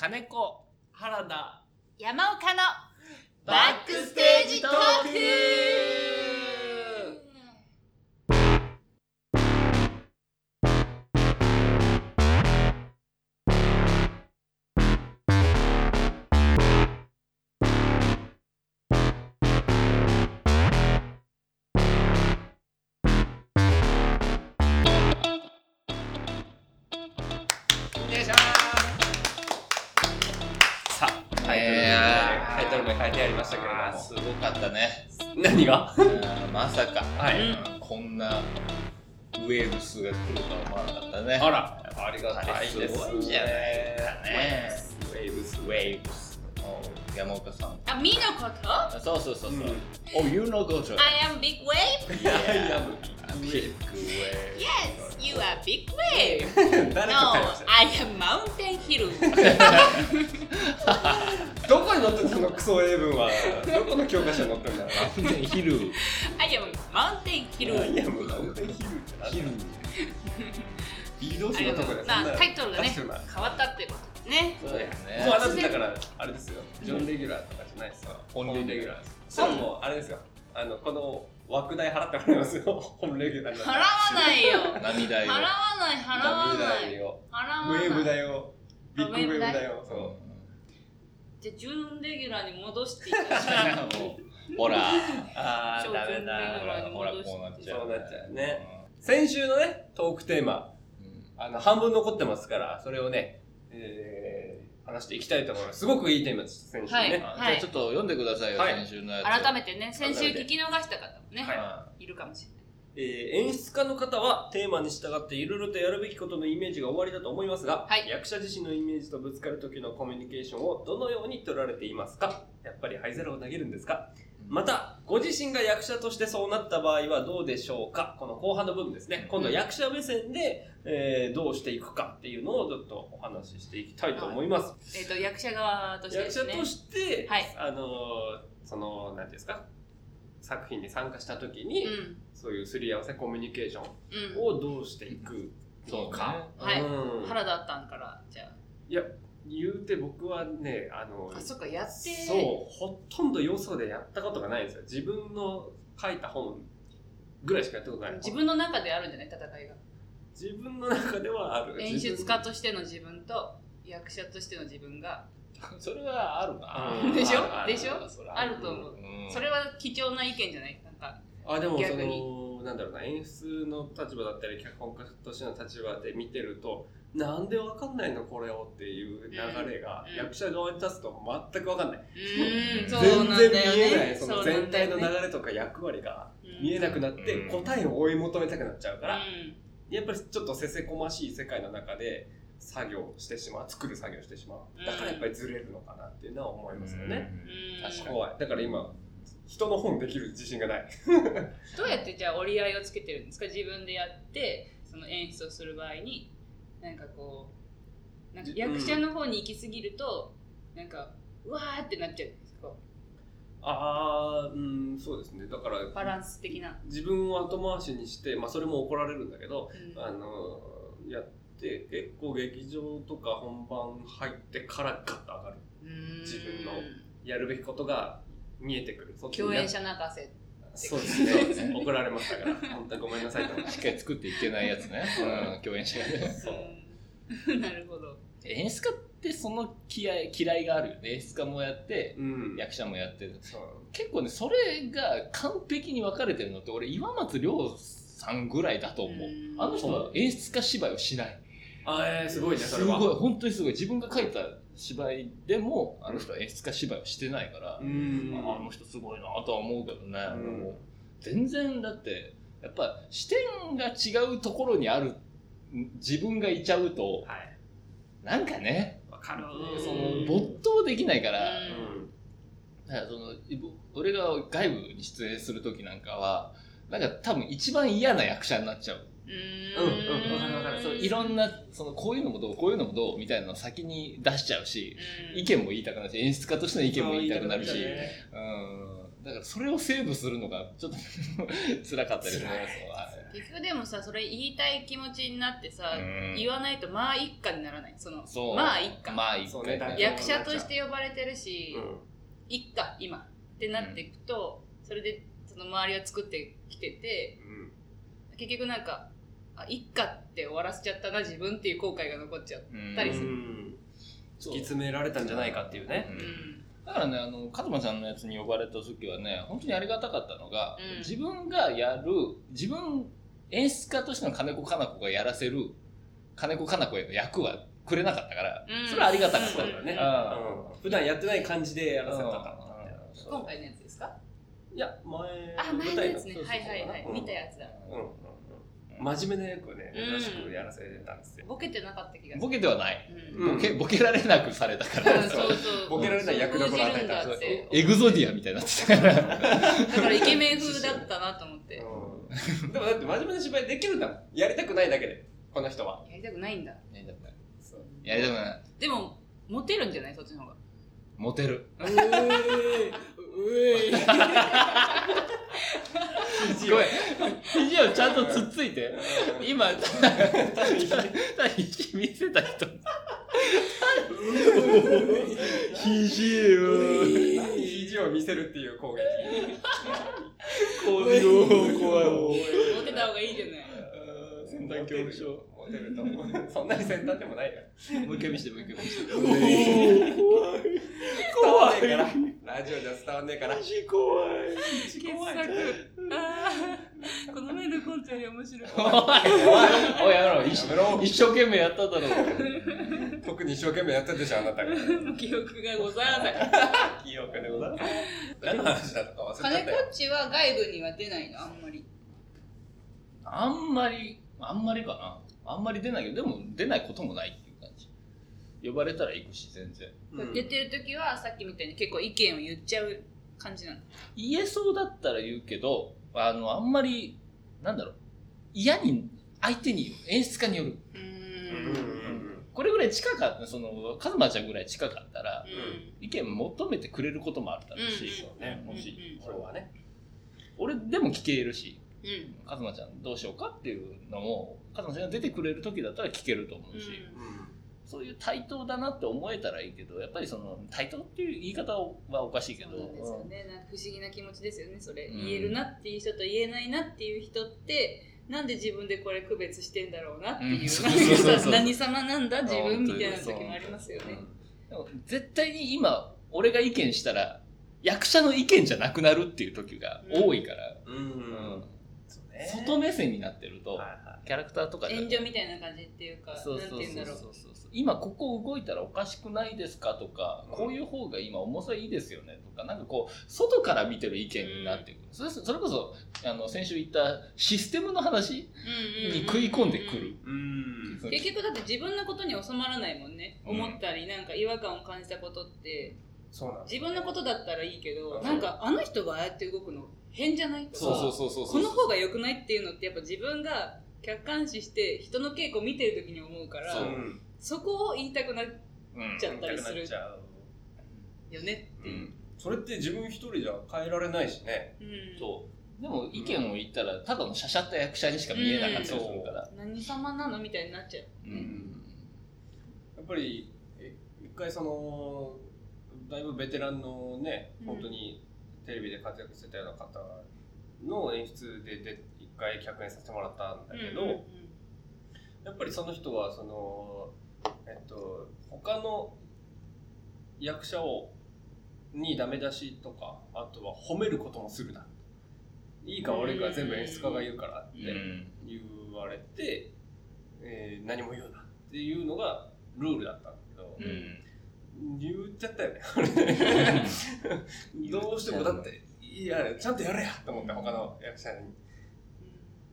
金子原田。山岡のバックステージトーク。お願いしまやータイトル名書いてありましたけれどもすごかったね。何が？うんまさか、はいうんこんなウェーブスが来るとは思わなかったね。あらありがたいですすごいんじゃないかね。ウェーブスウェーブス。お山岡さん。あ、みのこと？あそうそうそうそう。うん Oh, you know Gojo. I am big wave? いやいやビッグウェー Yes, you are big wave. 誰 No, I am mountain hill. どこに載ってそのクソ英文はどこの教科書に載ってんだろうなブ。ヒル。Mountain い hill. やもう本当にヒルってヒル B 同士のとこでまあ、タイトルがね、変わったってことですね。そうやもうね。あなただからあれですよジョン・レギュラーとかじゃないですよ本本レギュラーレギュラーですそれはもうあれですよあのこの枠代払ってもらいますよ 本レギュラー払わないよ。涙よ。払わない、払わない。代を払わない。ウェーブ代をビッグウェーブ代をうそじゃあ、準レギュラーに戻していただきたいんほら。うあーダメだほら、こうなっちゃう。そうなっちゃうね。先週のねトークテーマうん。あの半分残ってますからそれをね、えー、話していきたいと思いますすごくいいテーマです先週ね、はいあじゃあちょっと読んでくださいよ、はい先週のやつ。改めてね、先週聞き逃した方もね、はいいるかもしれない。えー演出家の方はテーマに従っていろいろとやるべきことのイメージが終わりだと思いますが、はい。役者自身のイメージとぶつかる時のコミュニケーションをどのように取られていますか？やっぱり灰皿を投げるんですか？またご自身が役者としてそうなった場合はどうでしょうか？この後半の部分ですね。今度は役者目線で、えーどうしていくかっていうのをちょっとお話ししていきたいと思います、えっ、と、役者側としてですね。役者として、はい。あのーその何ていうんですか？作品に参加した時に、うん。そういうすり合わせコミュニケーションうん。をどうしていくそうのか、はいうん原田あったんから、じゃいや言うて僕はねあのあ。あ、そっか、やって。そうほとんどよそでやったことがないんですよ自分の書いた本ぐらいしかやったことない自分の中であるんじゃない戦いが。自分の中ではある演出家としての自分と役者としての自分が、それはあるな。うんでしょ？でしょ？それあると思う。うんそれは貴重な意見じゃない？なんか、あでもそ逆に。のなんだろうな演出の立場だったり脚本家としての立場で見てるとなんでわかんないの？これをっていう流れがうん役者側に立つと全くわかんない、うーん、全然見えないね。そのう全体の流れとか役割がうん見えなくなってうん。答えを追い求めたくなっちゃうから、うん。やっぱりちょっとせせこましい世界の中で作業してしまう作る作業してしまう。だからやっぱりずれるのかなっていうのは思いますよね、うん。確かに怖い。だから今人の本できる自信がない。どうやってじゃあ折り合いをつけてるんですか？自分でやってその演出をする場合に。なんかこうなんか役者の方に行き過ぎると、なんかうわーってなっちゃうんですか？ああうんそうですね。だからバランス的な、自分を後回しにして、まあ、それも怒られるんだけど、うん。あのやって結構劇場とか本番入ってからガッと上がる。うん。自分のやるべきことが見えてくる共演者泣かせそうですね怒られましたから本当にごめんなさいとしっかり作っていけないやつね。うん、共演者がね。そううん なるほど演出家ってその気合嫌いがあるよね。演出家もやって、うん役者もやってる。そう結構ね、それが完璧に分かれてるのって、俺、岩松亮さんぐらいだと思う。うんあの人は演出家芝居をしない。あえー、すごいねそれはすごい、本当にすごい。自分が書いた芝居でも、あの人は演出家芝居をしてないから、うん。あの人すごいなとは思うけどね。全然だって、やっぱ視点が違うところにある自分がいちゃうと、はい。なんかね、わかる。その没頭できないから、うん。だからその俺が外部に出演する時なんかはなんか多分一番嫌な役者になっちゃうううんうん。わかるわかるそういろんなそのこういうのもどうこういうのもどうみたいなのを先に出しちゃうし、うん。意見も言いたくなるし演出家としての意見も言いたくなるし、ねうん。だからそれをセーブするのがちょっと 辛かったりします結局でもさそれ言いたい気持ちになってさ、うん。言わないとまあ一家にならない。そのそう。まあ一家、まあ一そうね回役者として呼ばれてるし、うん。一家今ってなっていくと、それでその周りを作ってきててうん。結局なんかあ一家って終わらせちゃったな自分っていう後悔が残っちゃう、うんたりする。突き詰められたんじゃないかっていうね。だからねあのカズマちゃんのやつに呼ばれた時はね本当にありがたかったのが、うん。自分がやる自分演出家としての金子かな子がやらせる金子かな子への役はくれなかったから、うん。それはありがたかったね。あうん。普段やってない感じでやらせたかった。今回のやつですか？いや前あ前のやつね。はいはいはい、うん見たやつだ。うん真面目な役をねしくやらせたんですよ。ボケてなかった気がする。ボケではない、うん。ボケボケられなくされたから、うんそう。そう。ボケられない役どころ与えたエグゾディアみたいになってたから。だからイケメン風だったなと思って。うん。でもだって真面目な芝居できるんだもん。やりたくないだけで。この人は。やりたくないんだ。やりたくない。そう。やりたくない。でもモテるんじゃない？そっちの方が。モテる。うええごめん肘をちゃんとつっついて。今ただただ肘見せた人。肘を。肘を見せるっていう攻撃。こういう怖いモテた方がいいじゃない。先端恐怖症モテると思う。そんなに先端でもないよもう一回見せてもう一回見せて伝わんねえから。ラジオじゃ伝わんねえから。肘怖い。傑作あー。この前のコントより面白い。おい。おいやめろ。一やめろ。一生懸命やっただろ。特に一生懸命やったでしょあなたが。記憶がございません。記憶でございます。何の話だったか忘れったよ。っちは外部には出ないの？あんまり。あんまりあんまりかなあんまり出ないけどでも出ないこともないっていう感じ。呼ばれたら行くし全然。うん。出てる時はさっきみたいに結構意見を言っちゃう感じなの言えそうだったら言うけどあのあんまりなんだろう。嫌に相手に演出家による。これぐらい近かった。そのカズマちゃんぐらい近かったらうん。意見求めてくれることもあったし、うん。もしうん。今日はね。俺でも聞けるし。うん。カズマちゃんどうしようかっていうのもカズマちゃんが出てくれる時だったら聞けると思うし、うん。そういう対等だなって思えたらいいけどやっぱりその対等っていう言い方はおかしいけどそうなんですよね。なんか不思議な気持ちですよねそれ、うん言えるなっていう人と言えないなっていう人ってなんで自分でこれ区別してんだろうなっていう、何様なんだ自分みたいな時もありますよね。でも絶対に今俺が意見したら役者の意見じゃなくなるっていう時が多いから、外目線になってると、はいはいキャラクターとかで。炎上みたいな感じっていうかそうそうそうそう今ここ動いたらおかしくないですかとか、うん。こういう方が今重さいいですよねとかなんかこう外から見てる意見になってくる、それそれこそあの先週言ったシステムの話に食い込んでくる、うん。結局だって自分のことに収まらないもんね、うん。思ったりなんか違和感を感じたことって。そうなんです自分のことだったらいいけど、う。んなんかあの人がああやって動くの変じゃない？とかそうそうそうそう。この方が良くないっていうのってやっぱ自分が客観視して人の稽古見てる時に思うからそこを言いたくなるうんちゃったりするよねっていう、それって自分一人じゃ変えられないしね。うん。そう。でも意見を言ったらただのしゃしゃった役者にしか見えなかったりするから、何様なのみたいになっちゃう。うん。やっぱりえ一回そのだいぶベテランのねうん。本当にテレビで活躍してたような方の演出でで一回客演させてもらったんだけど、うんうんうん。やっぱりその人はそのえっと他の役者をにダメ出しとかあとは褒めることもするな。いいか悪いかは全部演出家が言うからって言われて、えー何も言うなっていうのがルールだったんだけど、うん。言っちゃったよね。どうしてもだっていやちゃんとやれやと思って他の役者に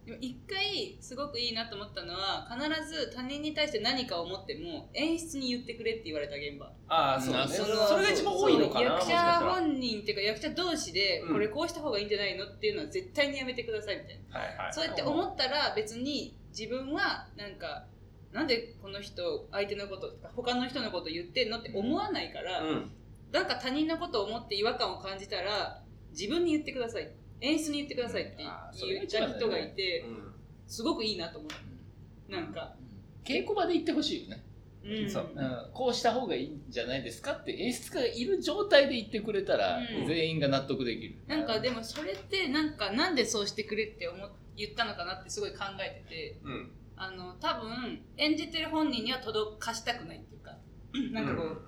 でも一回すごくいいなと思ったのは必ず他人に対して何かを思っても演出に言ってくれって言われた現場。ああそうだね。そそのれが一番多いのかな役者本人っていうか役者同士でうん。これこうした方がいいんじゃないのっていうのは絶対にやめてくださいみたいな、はいはい。そうやって思ったら別に自分はなんかなんでこの人相手のこととか他の人のこと言ってんのって思わないから、うん。なんか他人のことを思って違和感を感じたら自分に言ってください演出に言ってくださいって言った人がいて、うんすごくいいなと思う。なんか、稽古場で言ってほしいよね、うん。そう。うん、こうした方がいいんじゃないですかって演出家がいる状態で言ってくれたら、うん。全員が納得できる。なんかでもそれってなんかなんでそうしてくれって思っ言ったのかなってすごい考えてて。うん。あの多分演じてる本人には届かしたくないっていうか。なんかこう、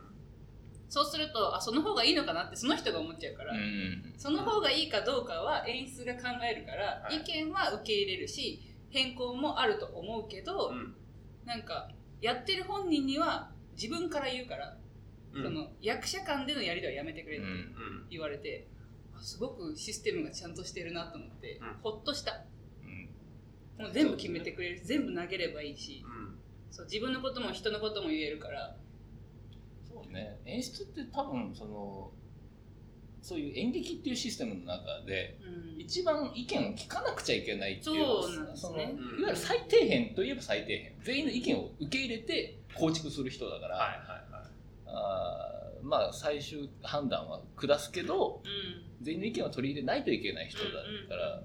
そうするとあその方がいいのかなってその人が思っちゃうから、うん。その方がいいかどうかは演出が考えるから、はい。意見は受け入れるし変更もあると思うけど、うん。なんかやってる本人には自分から言うから、うん。その役者間でのやり取りはやめてくれってうん。うん。言われて、あすごくシステムがちゃんとしてるなと思って、うん。ほっとした。うん。もう全部決めてくれる。全部投げればいいし。うん。そう自分のことも人のことも言えるからね。演出って多分そのそういう演劇っていうシステムの中でうん。一番意見を聞かなくちゃいけないっていうそうなんですね。そのいわうんゆる最底辺といえば最底辺。全員の意見を受け入れて構築する人だから、はいはいはい。あーまあ最終判断は下すけどうん。全員の意見を取り入れないといけない人だから、うん。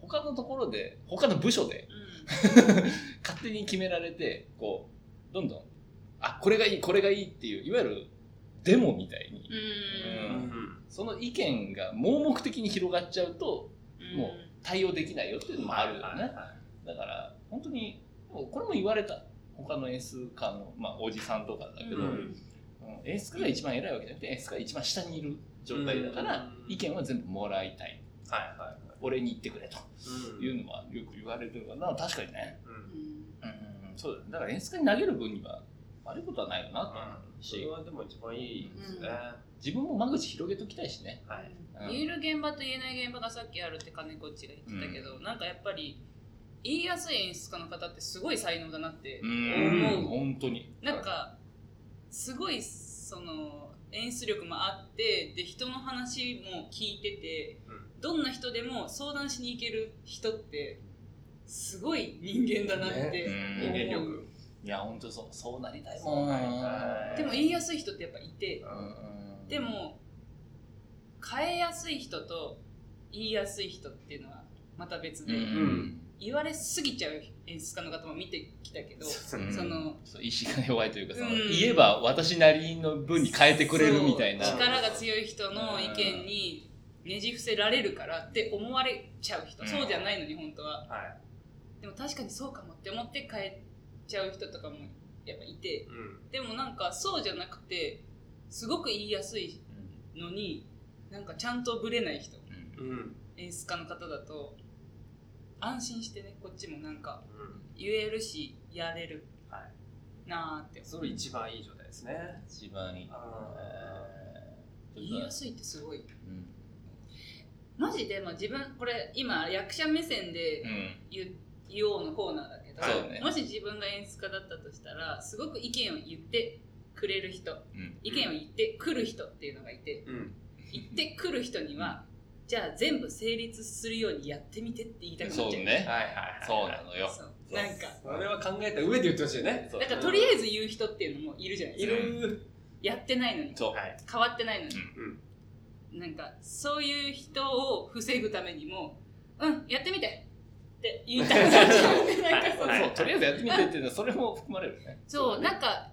他のところで他の部署でうん。勝手に決められてこうどんどんあこれがいいこれがいいっていういわゆるデモみたいに。その意見が盲目的に広がっちゃうとうん。もう対応できないよっていうのもあるよね、だから本当にこれも言われた他の演出家の、まあ、おじさんとかだけど、演出家が一番偉いわけじゃなくて演出家が一番下にいる状態だから、うん。意見は全部もらいたい。はいはいはい。俺に言ってくれと。うん。いうのはよく言われてるから確かにね、うん。そうだね。だから演出家に投げる分には悪いことはないよなと思うそれしはでも一番いいですね、自分も間口広げときたいしね。はい。うん。言える現場と言えない現場がさっきあるって金子っちが言ってたけど、なんかやっぱり言いやすい演出家の方ってすごい才能だなってうん。思う、本当に。なんかすごいその演出力もあってで人の話も聞いてて、うん。どんな人でも相談しに行ける人ってすごい人間だなってね。思う、人間力いや本当そうそうなりたいもん。でも言いやすい人ってやっぱいて。うん。でも変えやすい人と言いやすい人っていうのはまた別で、うん。言われすぎちゃう演出家の方も見てきたけど、うんそのそう意志が弱いというかその、うん。言えば私なりの分に変えてくれるみたいな。力が強い人の意見にねじ伏せられるからって思われちゃう人、うん。そうじゃないのに本当は。はい。でも確かにそうかもって思って変えちゃう人とかもやっぱいてうん。でもなんかそうじゃなくてすごく言いやすいのになんかちゃんとぶれない人。演出家の方だと安心してねこっちもなんかうん。言えるしやれる。はい。なーって。それ一番いい状態ですね。一番いい、あえー。言いやすいってすごい。うん。マジで、まあ、自分これ今役者目線でうん。言,、言おうのコーナーだけど、そう。ねもし自分が演出家だったとしたらすごく意見を言ってくれる人うん。意見を言ってくる人っていうのがいてうん。言ってくる人にはじゃあ全部成立するようにやってみてって言いたくなっちゃう。そうね。はいはいはいそうなのよ。そう。なんか。それは考えた上で言ってほしいね。そう。だからとりあえず言う人っていうのもいるじゃないいですか。る。やってないのに。そう、はい。変わってないのに、うん。なんかそういう人を防ぐためにもうんやってみてって言いたいそう。とりあえずやってみてっていうのはそれも含まれるね。そうなんか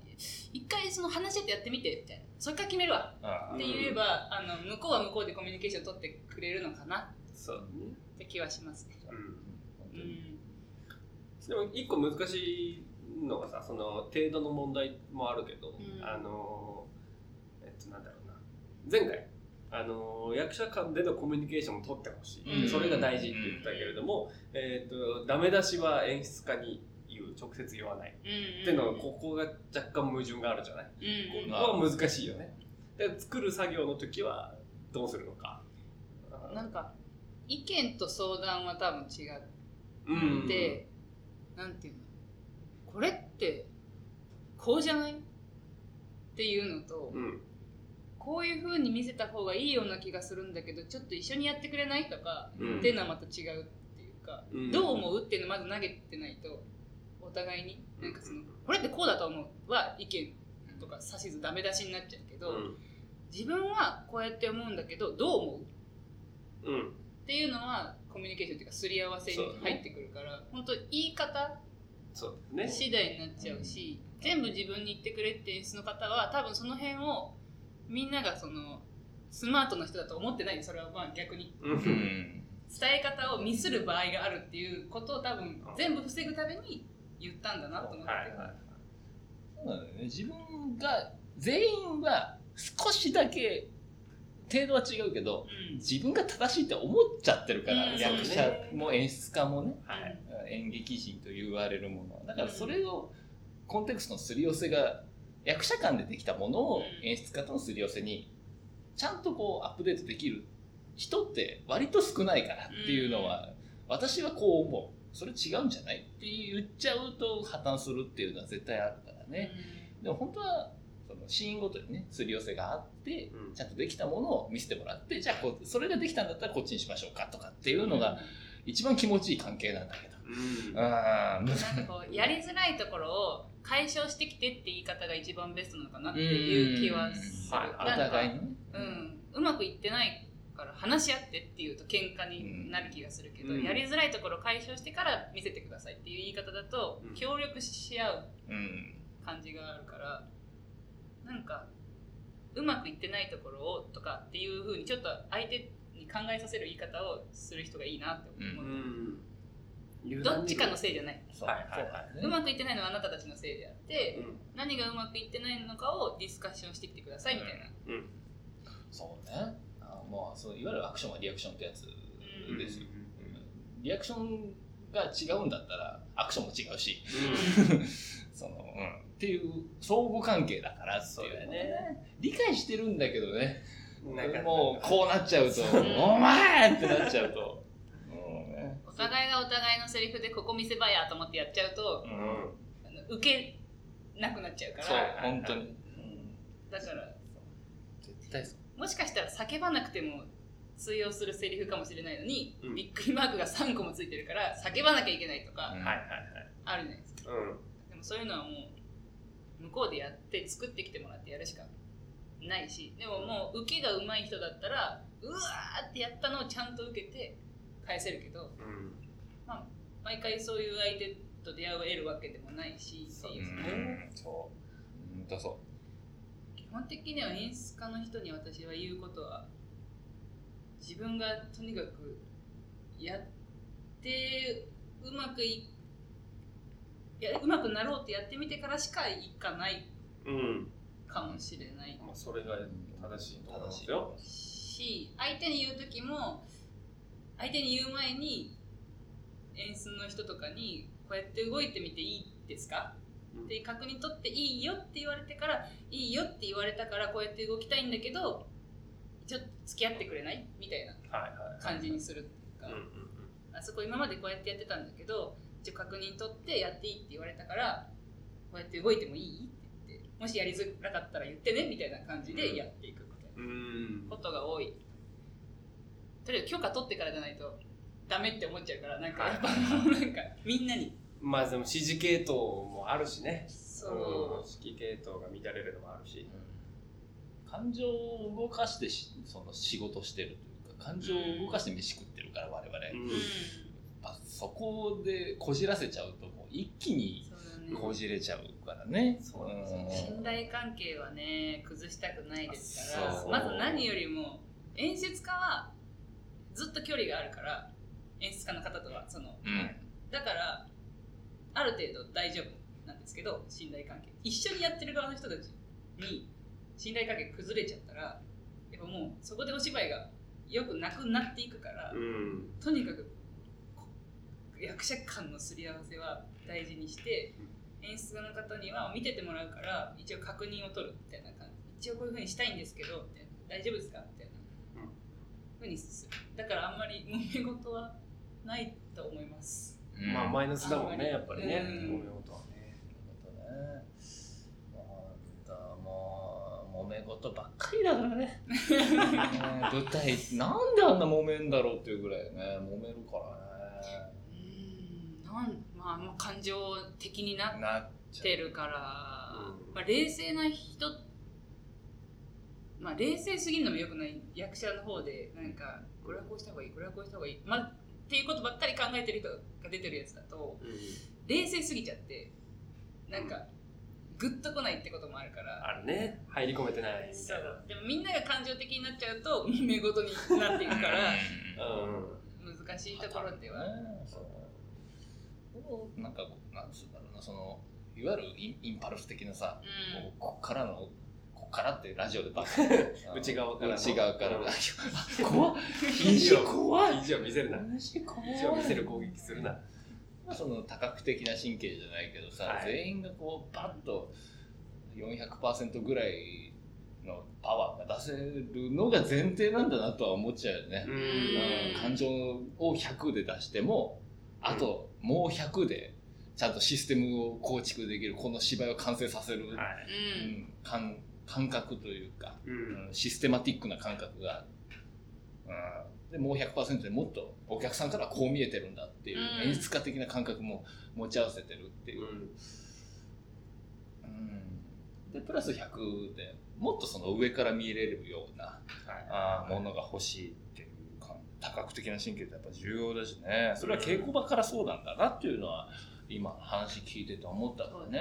一回その話し合ってやってみてみたいな。それから決めるわ。あって言えば、あの向こうは向こうでコミュニケーション取ってくれるのかな。そう。って気はしますね。うん。うん。でも一個難しいのがさその程度の問題もあるけど、ん。あのえっとなんだろうな。前回あの役者間でのコミュニケーションも取ってほしい、うん。それが大事って言ったけれども、えっとダメ出しは演出家に言う直接言わない。うんっていうのはここが若干矛盾があるじゃない、うんここは難しいよね。で作る作業の時はどうするのか。なんか意見と相談は多分違ううん。で、なんていうの？これってこうじゃない？っていうのと、うんこういう風に見せた方がいいような気がするんだけどちょっと一緒にやってくれない？とか、うん。っていうのはまた違うっていうか、うん。どう思う？っていうのをまず投げてないとお互いに。なんかそのこれってこうだと思う？は意見とか指図ダメ出しになっちゃうけど、うん。自分はこうやって思うんだけどどう思う？っうん。っていうのはコミュニケーションっていうかすり合わせに入ってくるから、本当言い方そうね。次第になっちゃうし、全部自分に言ってくれって演出の方は多分その辺をみんながそのスマートな人だと思ってないよそれは。まあ逆に。伝え方をミスる場合があるっていうことを多分全部防ぐために言ったんだなと思って、はいはいそうなんだよね。自分が全員は少しだけ程度は違うけどうん。自分が正しいって思っちゃってるから、うん。役者も演出家もねはい。演劇人と言われるものだからそれをコンテクストのすり寄せが役者間でできたものをうん。演出家とのすり寄せにちゃんとこうアップデートできる人って割と少ないからっていうのは、私はこう思う。それ違うんじゃないって言っちゃうと破綻するっていうのは絶対あるからね、でも本当はそのシーンごとにねすり寄せがあってうん。ちゃんとできたものを見せてもらってじゃあこうそれができたんだったらこっちにしましょうかとかっていうのが一番気持ちいい関係なんだけど。うん。なんかこうやりづらいところを解消してきてって言い方が一番ベストなのかなっていう気はする。うん、うまくいってないから話し合ってっていうと喧嘩になる気がするけど、うん。やりづらいところを解消してから見せてくださいっていう言い方だと、うん。協力し合ううん。感じがあるからなんかうまくいってないところをとかっていうふうにちょっと相手に考えさせる言い方をする人がいいなって思う、うんどっちかのせいじゃない、そう。はいはいはい。そう。だねうまくいってないのはあなたたちのせいであって、うん。何がうまくいってないのかをディスカッションしてきてくださいみたいな、うん。そうね。あまあそういわゆるアクションはリアクションってやつうんですよ。リアクションが違うんだったらアクションも違うし、そのうん。っていう相互関係だからっていうそうだよね。理解してるんだけどね。うんなんか。もうこうなっちゃうと、んお前ってなっちゃうと。お互いがお互いのセリフでここ見せ場やと思ってやっちゃうとううん。んあの受けなくなっちゃうかそうら本当に。うん。だから絶対そう。もしかしたら叫ばなくても通用するセリフかもしれないのに、うん。びっくりマークが3個もついてるから叫ばなきゃいけないとかうんはいはいはい。あるじゃないですか。うん。でもそういうのはもう向こうでやって作ってきてもらってやるしかないしでももう受けが上手い人だったらうわーってやったのをちゃんと受けて返せるけどうん毎回そういう相手と出会いを得るわけでもないしっていう。うそのんそう。本当そ基本的には演出家の人に私は言うことは自分がとにかくやってうまくいやうまくなろうってやってみてからしかいかないうんかもしれない。まあそれがう。正しいと思いますよ。し相手に言う時も相手に言う前に演出の人とかにこうやって動いてみていいですか？うん。って確認取っていいよって言われてからいいよって言われたからこうやって動きたいんだけどちょっと付き合ってくれない？みたいな感じにするっていうか、あそこ今までこうやってやってたんだけど一応確認取ってやっていいって言われたからこうやって動いてもいい？って言ってもしやりづらかったら言ってねみたいな感じでやっていくみたいなうん。ことが多いとりあえず許可取ってからじゃないとダメって思っちゃうからなんかやっぱもうなんかみんなに。まあでも指示系統もあるしね。そう、うん指揮系統が乱れるのもあるし。感情を動かしてしその仕事してるというか感情を動かして飯食ってるから我々、うん。うん。あそこでこじらせちゃうともう一気にこじれちゃうからね。そうなんですよん。信頼関係はね崩したくないですからまず何よりも演出家はずっと距離があるから演出家の方とはそのうん。だからある程度大丈夫なんですけど信頼関係。一緒にやってる側の人たちに信頼関係崩れちゃったらやっぱもうそこでお芝居がよくなくなっていくから、うん。とにかくこ役者間のすり合わせは大事にして演出家の方には見ててもらうから一応確認を取るみたいな感じ。一応こういうふうにしたいんですけどみたいな。大丈夫ですか？みたいな、うんふうにする。だからあんまり揉め事はないと思います。うん。まあマイナスだもんねやっぱりね。うん。揉め事はね。ね。なんだもう揉め事ばっかりだからね。ね舞台なんであんな揉めんだろうっていうぐらいね揉めるからうん。なんまあもう感情的になってるから、う。んまあ、冷静な人まあ冷静すぎるのもよくない。役者の方でなんかこれはこうした方がいいこれはこうした方がいい、まあ、っていうことばっかり考えてる人が出てるやつだと冷静すぎちゃってなんかグッとこないってこともあるから。あるね。入り込めてないみそたいな。う。でもみんなが感情的になっちゃうと目ごとになっていくからうん。難しいところでは、ねそう。なんかなんつうんだろうなそのいわゆるインインパルス的なさ、うん。こうこっからのからってラジオでばっ 内側からの。内側から怖っ。肘怖い意地を。見せるな。肘を見せる攻撃するな。まあその多角的な神経じゃないけどさ、はい。全員がこうバッと400%ぐらいのパワーが出せるのが前提なんだなとは思っちゃうよね、感情を100で出してもあともう100でちゃんとシステムを構築できるこの芝居を完成させる、はい。うん。感感覚というか、ううんんシステマティックな感覚がある、うん、でもう100%でもっとお客さんからこう見えてるんだっていううん演出家的な感覚も持ち合わせてるっていう、うん。うん。でプラス100でもっとその上から見れるようなあーものが欲しいっていうか多角的な神経ってやっぱ重要だしね。それは稽古場からそうなんだなっていうのは今話聞いてて思ったからね。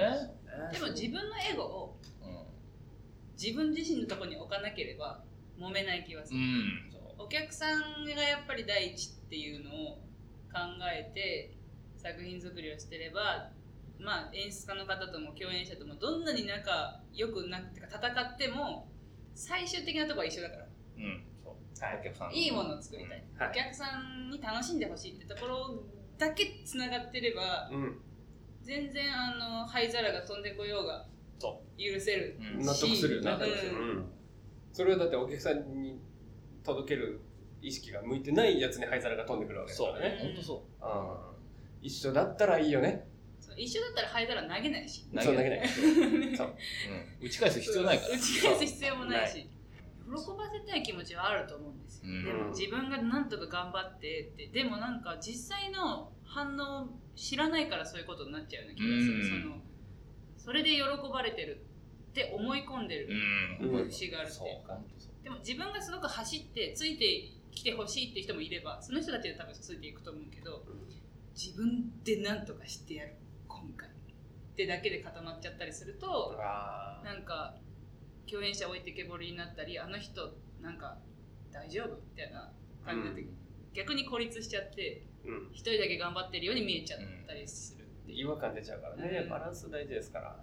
でも自分のエゴをうん自分自身のところに置かなければ揉めない気はする、うん、そう。お客さんがやっぱり第一っていうのを考えて作品作りをしてればまあ演出家の方とも共演者ともどんなに仲良くなくてか戦っても最終的なところは一緒だから。うん、そう。はいお客さんいいものを作りたい、はい。お客さんに楽しんでほしいってところだけつながってればうん。全然あの灰皿が飛んでこようがそ許せるうん。納得するよ納うん得する。うん。それはだってお客さんに届ける意識が向いてないやつに灰皿が飛んでくるわけだそう。からね本当そう。ん一緒だったらいいよね。一緒だったら灰皿投げないし。投げそう投げない。そう。う、うん、打ち返す必要ないから。打ち返す必要もないなし喜ばせたい気持ちはあると思うんですよ、うん。でも自分がなんとか頑張ってって。でもなんか実際の反応を知らないからそういうことになっちゃうような気がする、うん。そのそれで喜ばれてるって思い込んでる節があるってそうでも自分がすごく走ってついてきてほしいって人もいればその人たちで多分ついていくと思うけど自分で何とかしてやる今回ってだけで固まっちゃったりするとなんか共演者置いてけぼりになったりあの人なんか大丈夫みたいな感じになって、逆に孤立しちゃってうん。一人だけ頑張ってるように見えちゃったりする違和感出ちゃうからね。うん。バランス大事ですから。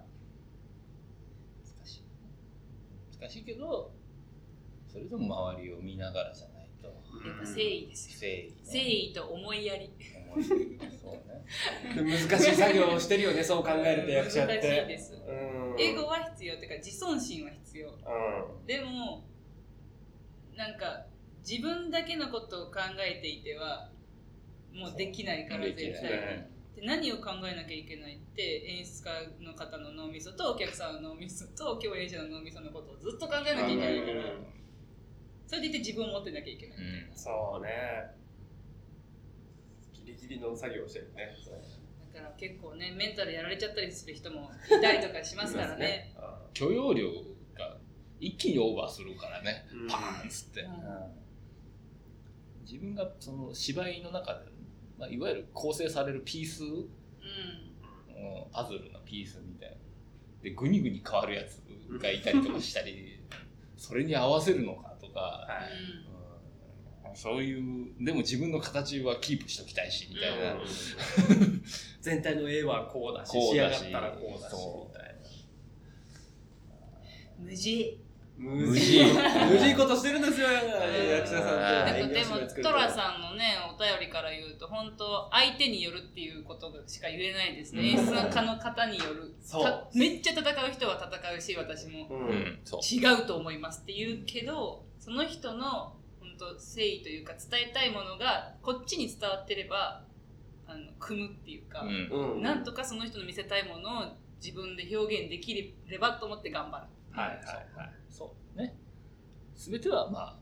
難しい難しいけどそれでも周りを見ながらじゃないと。やっぱ誠意ですよ。誠意、ね、誠意と思いやり。思いそうね。で 難しい作業をしてるよねそう考えると役者って。難しいです。うん。英語は必要。っていうか自尊心は必要。うでもなんか自分だけのことを考えていてはもうできないからできない。絶対。に何を考えなきゃいけないって演出家の方の脳みそとお客さんの脳みそと共演者の脳みそのことをずっと考えなきゃいけないからうんそれでいて自分を持ってなきゃいけないみたいな、うん。そうね。ギリギリの作業をしてるね。だから結構ねメンタルやられちゃったりする人もいたりとかしますからね。許容量が一気にオーバーするからね、うん。パーンっつって、うん。自分がその芝居の中で、まあ、いわゆる構成されるピース、うん。うんパズルのピースみたいな。でグニグニ変わるやつがいたりとかしたりそれに合わせるのかとか、はい。うん。そういうでも自分の形はキープしときたいしみたいな、うん。全体の絵はこうだし仕上がこうだしったらこうだしみたい無事な無事。無事いことしてるんですよ。役者さんと。でもトラんさんのねお便りから言うと本当相手によるっていうことしか言えないですね、うん。演出家の方による。そう。ためっちゃ戦う人は戦うし私も。違うと思いますって言うけどその人の本当誠意というか伝えたいものがこっちに伝わってればあの組むっていうか、なんとかその人の見せたいものを自分で表現できればと思って頑張る。はいはいはい。そうね。全てはまあ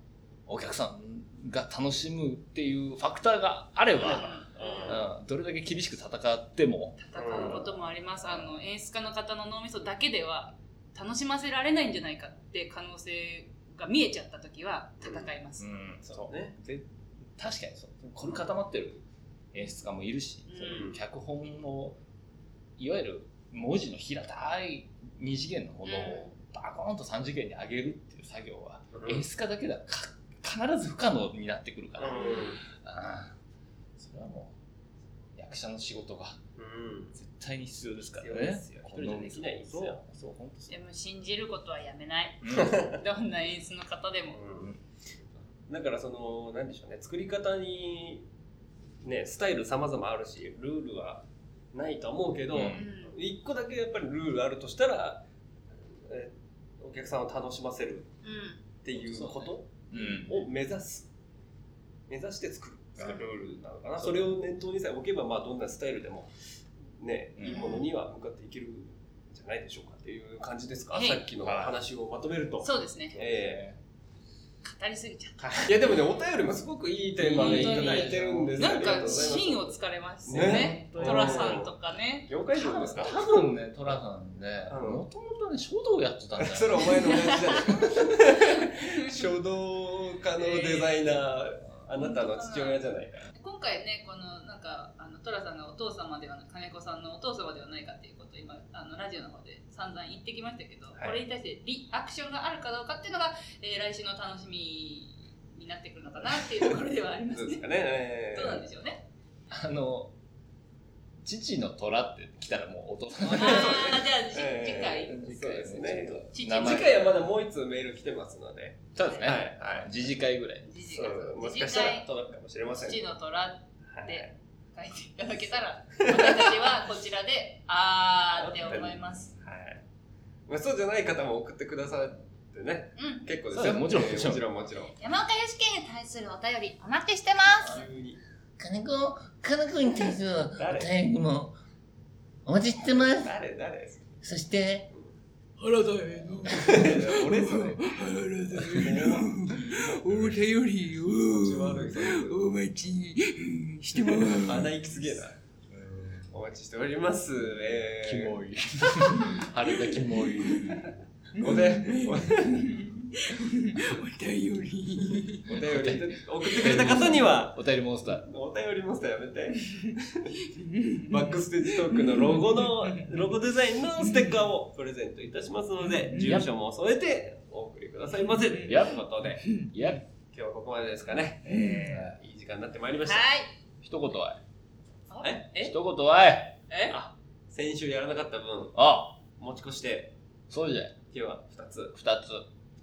お客さんが楽しむっていうファクターがあれば、うん。うん。どれだけ厳しく戦っても。戦うこともあります、あの演出家の方の脳みそだけでは楽しませられないんじゃないかって可能性が見えちゃった時は戦います、うん。そうね。で確かにそう。これ固まってる演出家もいるし、うん。脚本のいわゆる文字の平たい2次元のものをバコーンと3次元に上げるっていう作業は、うん。演出家だけではか必ず不可能になってくるから、うああ。それはもう役者の仕事が絶対に必要ですからね。すよ。一人じゃできないんですよ。そうそう本当そう。でも信じることはやめない。うん。どんな演出の方でも。うん。だからそのなんでしょうね。作り方にねスタイル様々あるしルールはないと思うけど、一個だけやっぱりルールあるとしたら、えお客さんを楽しませるっていうことうんを目指す。目指して作る。うんルールなのかな。それを念頭にさえ置けばまあどんなスタイルでもねうん。いいものには向かっていけるんじゃないでしょうかっていう感じですか、はい。さっきの話をまとめると。そうですね。え語りすぎちゃっえい。やでもねお便りもすごくいいテーマでいただいてるんです。たなんか芯をつかれますよね。ね。トラさんとかね。業界人ですか？多分ねトラさんねうん。もともとね書道やってたんだよ。それお前の親父じゃない書道家のデザイナーあなたの父親じゃないか今回ねこのなんかあのトラさんがお父様ではな金子さんのお父様ではないかっていうことを今あのラジオの方で散々言ってきましたけど、はい。これに対してリアクションがあるかどうかっていうのが、えー来週の楽しみになってくるのかなっていうところではありますね。どうなんでしょうね。あの父の虎って来たらもうお父さん。あーじゃあ、次回。そうですね。次回はまだもう一通メール来てますので、そうですね。はい。はい。自治会ぐらい。次回。そうもしかしたら届くかもしれません。父の虎はい。で書いていただけたら私たちはこちらであーって思います。はい。まあ、そうじゃない方も送ってくださってね、うん。結構ですよ。もちろんええもちろん。山岡由紀に対するお便りお待ちしてます。急に。金子、金子に対する誰？お便りもお待ちしてます。誰？誰？そして、原田への俺それ。お便り気持ち悪いそれお待ちしてます。鼻息すげえな。お待ちしております。えー、キモい 春田キモいおで、おお便り。お便り。送ってくれた方には、お便りモンスター。お便りモンスターやめて。バックステージトークのロゴの、ロゴデザインのステッカーをプレゼントいたしますので、住所も添えてお送りくださいませ。ということで、いや今日はここまでですかね。えー、いい時間になってまいりました。はい。一言はえ？え？一言はえ？あ、先週やらなかった分、あ。持ち越して、そうじゃ。今日は2つ、二つ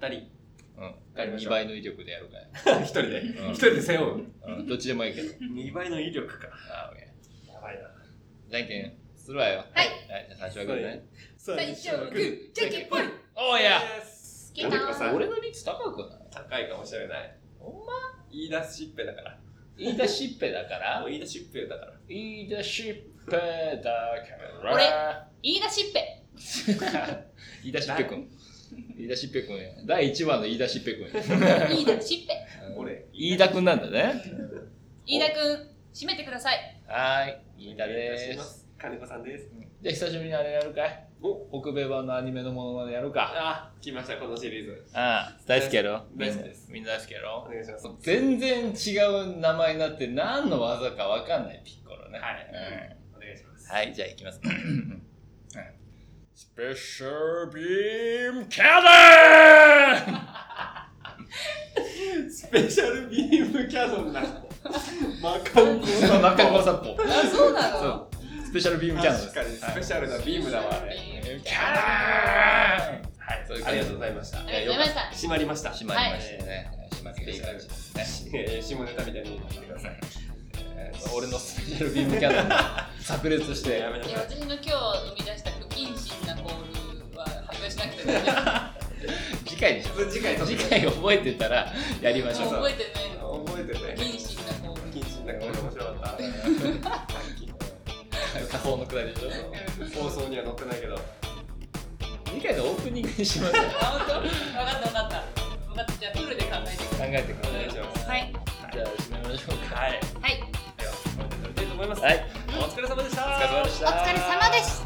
2人、うん。二倍の威力でやるかい1 人で、うん。1人で背負う？うん。どっちでもいいけど。2倍の威力か。あオッケやばいな。ーじゃんけんするわよ。はい。はいじゃあ最初はグーね。最初はグーじゃんけんぽいおーや俺の率高くない？高いかもしれない。ほん言い出しっぺだから。言い出しっぺだから？言い出しっぺだから。言い出しっぺだから。俺言い出しっぺ。言い出しっぺくん言い出しっぺくんや第1話の言い出しっぺくんや言い出しっぺ。俺、言いだくんなんだね。飯田くん締めてください。はーい飯田お願いいです。す。金子さんです。じゃあ久しぶりにあれやるかい？お。北米版のアニメのものまでやるか。あ、来ました、このシリーズ。ああ大好きやろ？大好きです。みんな大好きやろ？お願いします。全然違う名前になって何の技か分かんないピッコロね。はい。うん。お願いします。はい、じゃあ行きます。スペシャルビームキャノンスペシャルビームキャノンだ。マカンコそう、マッカゴサッポ。あそうなの？そう、スペシャルビームキャノンです。確かにスペシャルなビームだわ、あれ。キャノンはい、そういうありがとう感ございました。ありがとうございました閉まりました。じ。閉まりましたね。閉まっていい感じですね。えー下ネタみたいに言ってください。えー俺のスペシャルビームキャノンが炸裂してや、めないさい。や私の今日生み出したルは発表しなくてもいいです次回にしよう。次回次回覚えてたらやりましょう。覚えてないの覚えて不ね。謹慎な謹慎な面白かった。のくだりでしょ。放送には載ってないけど。次回のオープニングにしましょう。あ本当？分かった分かった分かったじゃあフルで考えてくだ考さいえてください。はいじゃあ締めましょうか。はい。はいでは、終わりたいと思います。はい。お疲れ様でした。お疲れ様でした。お疲れ様